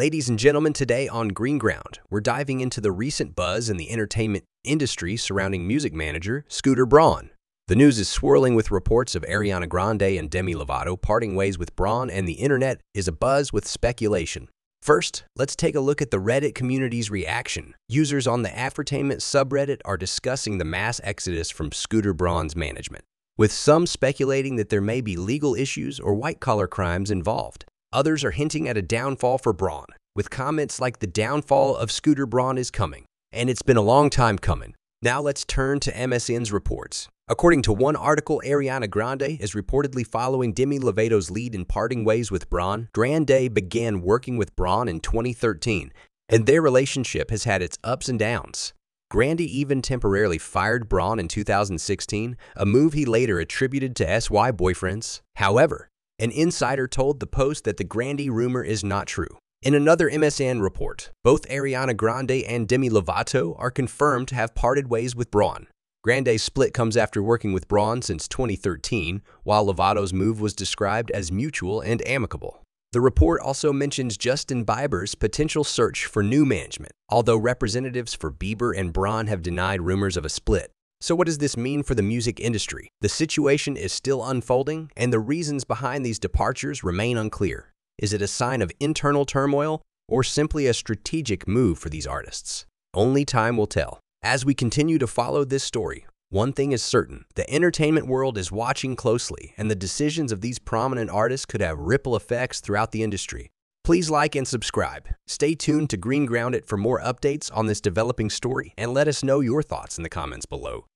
Ladies and gentlemen, today on Green Ground, we're diving into the recent buzz in the entertainment industry surrounding music manager Scooter Braun. The news is swirling with reports of Ariana Grande and Demi Lovato parting ways with Braun, and the internet is abuzz with speculation. First, let's take a look at the Reddit community's reaction. Users on the Aftertainment subreddit are discussing the mass exodus from Scooter Braun's management, with some speculating that there may be legal issues or white-collar crimes involved. Others are hinting at a downfall for Braun, with comments like the downfall of Scooter Braun is coming, and it's been a long time coming. Now let's turn to MSN's reports. According to one article, Ariana Grande is reportedly following Demi Lovato's lead in parting ways with Braun. Grande began working with Braun in 2013, and their relationship has had its ups and downs. Grande even temporarily fired Braun in 2016, a move he later attributed to SY boyfriends. However, an insider told the Post that the Grande rumor is not true. In another MSN report, both Ariana Grande and Demi Lovato are confirmed to have parted ways with Braun. Grande's split comes after working with Braun since 2013, while Lovato's move was described as mutual and amicable. The report also mentions Justin Bieber's potential search for new management, although representatives for Bieber and Braun have denied rumors of a split. So what does this mean for the music industry? The situation is still unfolding, and the reasons behind these departures remain unclear. Is it a sign of internal turmoil, or simply a strategic move for these artists? Only time will tell. As we continue to follow this story, one thing is certain, the entertainment world is watching closely, and the decisions of these prominent artists could have ripple effects throughout the industry. Please like and subscribe. Stay tuned to Green Ground It for more updates on this developing story, and let us know your thoughts in the comments below.